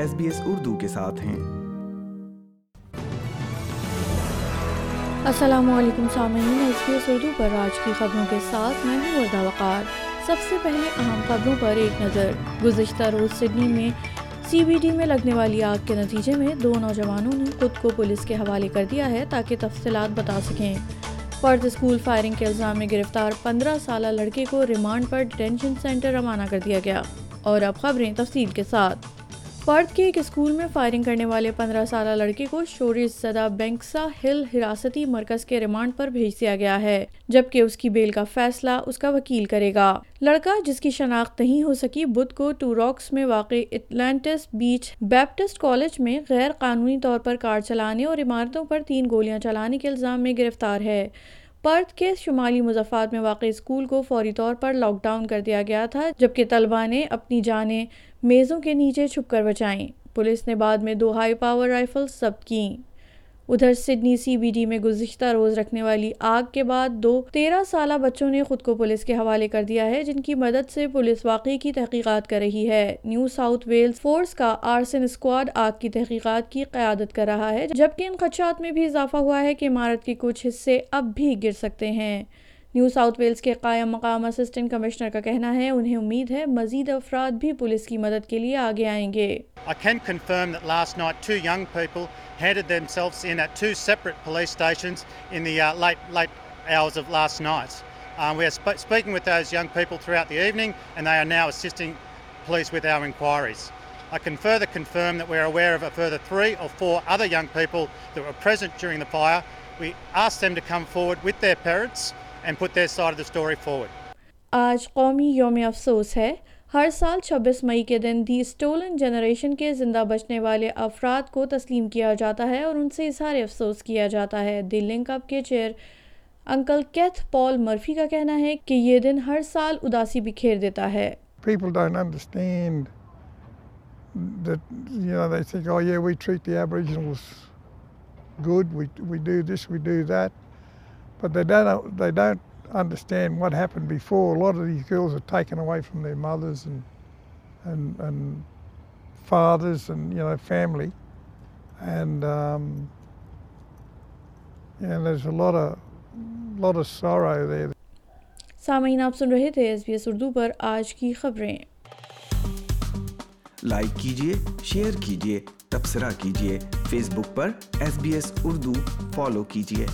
S B S Urdu کے ساتھ ہیں۔ السلام علیکم سامعین ایس بی ایس اردو پر آج کی خبروں کے ساتھ میں ہوں وردہ وقار۔ سب سے پہلے اہم خبروں پر ایک نظر۔ گزشتہ روز سڈنی میں سی بی ڈی میں لگنے والی آگ کے نتیجے میں دو نوجوانوں نے خود کو پولیس کے حوالے کر دیا ہے تاکہ تفصیلات بتا سکیں۔ پرت اسکول فائرنگ کے الزام میں گرفتار پندرہ سالہ لڑکے کو ریمانڈ پر ڈیٹینشن سینٹر روانہ کر دیا گیا۔ اور اب خبریں تفصیل کے ساتھ۔ پرت کے ایک اسکول میں فائرنگ کرنے والے پندرہ سالہ لڑکے کو شوری زدہ بینکسا ہل حراستی مرکز کے ریمانڈ پر بھیج دیا گیا ہے، جبکہ اس کی بیل کا فیصلہ اس کا وکیل کرے گا۔ لڑکا جس کی شناخت نہیں ہو سکی، بدھ کو ٹو راکس میں واقع اٹلانٹس بیچ بیپٹسٹ کالج میں غیر قانونی طور پر کار چلانے اور عمارتوں پر تین گولیاں چلانے کے الزام میں گرفتار ہے۔ پرتھ کے شمالی مضافات میں واقع اسکول کو فوری طور پر لاک ڈاؤن کر دیا گیا تھا، جبکہ طلبہ نے اپنی جانیں میزوں کے نیچے چھپ کر بچائیں۔ پولیس نے بعد میں دو ہائی پاور رائفل ضبط کیں۔ ادھر سڈنی سی بی ڈی میں گزشتہ روز رکھنے والی آگ کے بعد دو تیرہ سالہ بچوں نے خود کو پولیس کے حوالے کر دیا ہے، جن کی مدد سے پولیس واقعی کی تحقیقات کر رہی ہے۔ نیو ساؤتھ ویلز فورس کا آرسن اسکواڈ آگ کی تحقیقات کی قیادت کر رہا ہے، جبکہ ان خدشات میں بھی اضافہ ہوا ہے کہ عمارت کے کچھ حصے اب بھی گر سکتے ہیں۔ نیو ساؤتھ ویلز کے قائم مقام اسسٹنٹ کمشنر کا کہنا ہے انہیں امید ہے مزید افراد بھی پولیس کی مدد کے لیے آگے آئیں گے I can confirm that last night two young people handed themselves in at two separate police stations in the uh, late late hours of last night. Um, we are sp- speaking with those young people throughout the evening, and they are now assisting police with our inquiries. I can further confirm that we are aware of a further three or four other young people that were present during the fire. We asked them to come forward with their parents and put their side of the story forward. آج قومی یوم افسوس ہے۔ ہر سال چھبیس مئی کے دن دی stolen generation کے زندہ بچنے والے افراد کو تسلیم کیا جاتا ہے اور ان سے اظہار افسوس کیا جاتا ہے۔ دی لنک اپ کے chair uncle Keith Paul Murphy کا کہنا ہے کہ یہ دن ہر سال اداسی بکھیر دیتا ہے۔ People don't understand that you know they think oh yeah we treat the aboriginals good we we do this we do that. But they don't they don't understand what happened before a lot of these girls are taken away from their mothers and and and fathers and you know family and um yeah there's a lot of lot of sorrow there سامعین آپ سن رہے تھے S B S Urdu پر آج کی خبریں like کیجیے شیئر کیجیے تبصرہ کیجیے فیس بک پر S B S Urdu follow کیجیے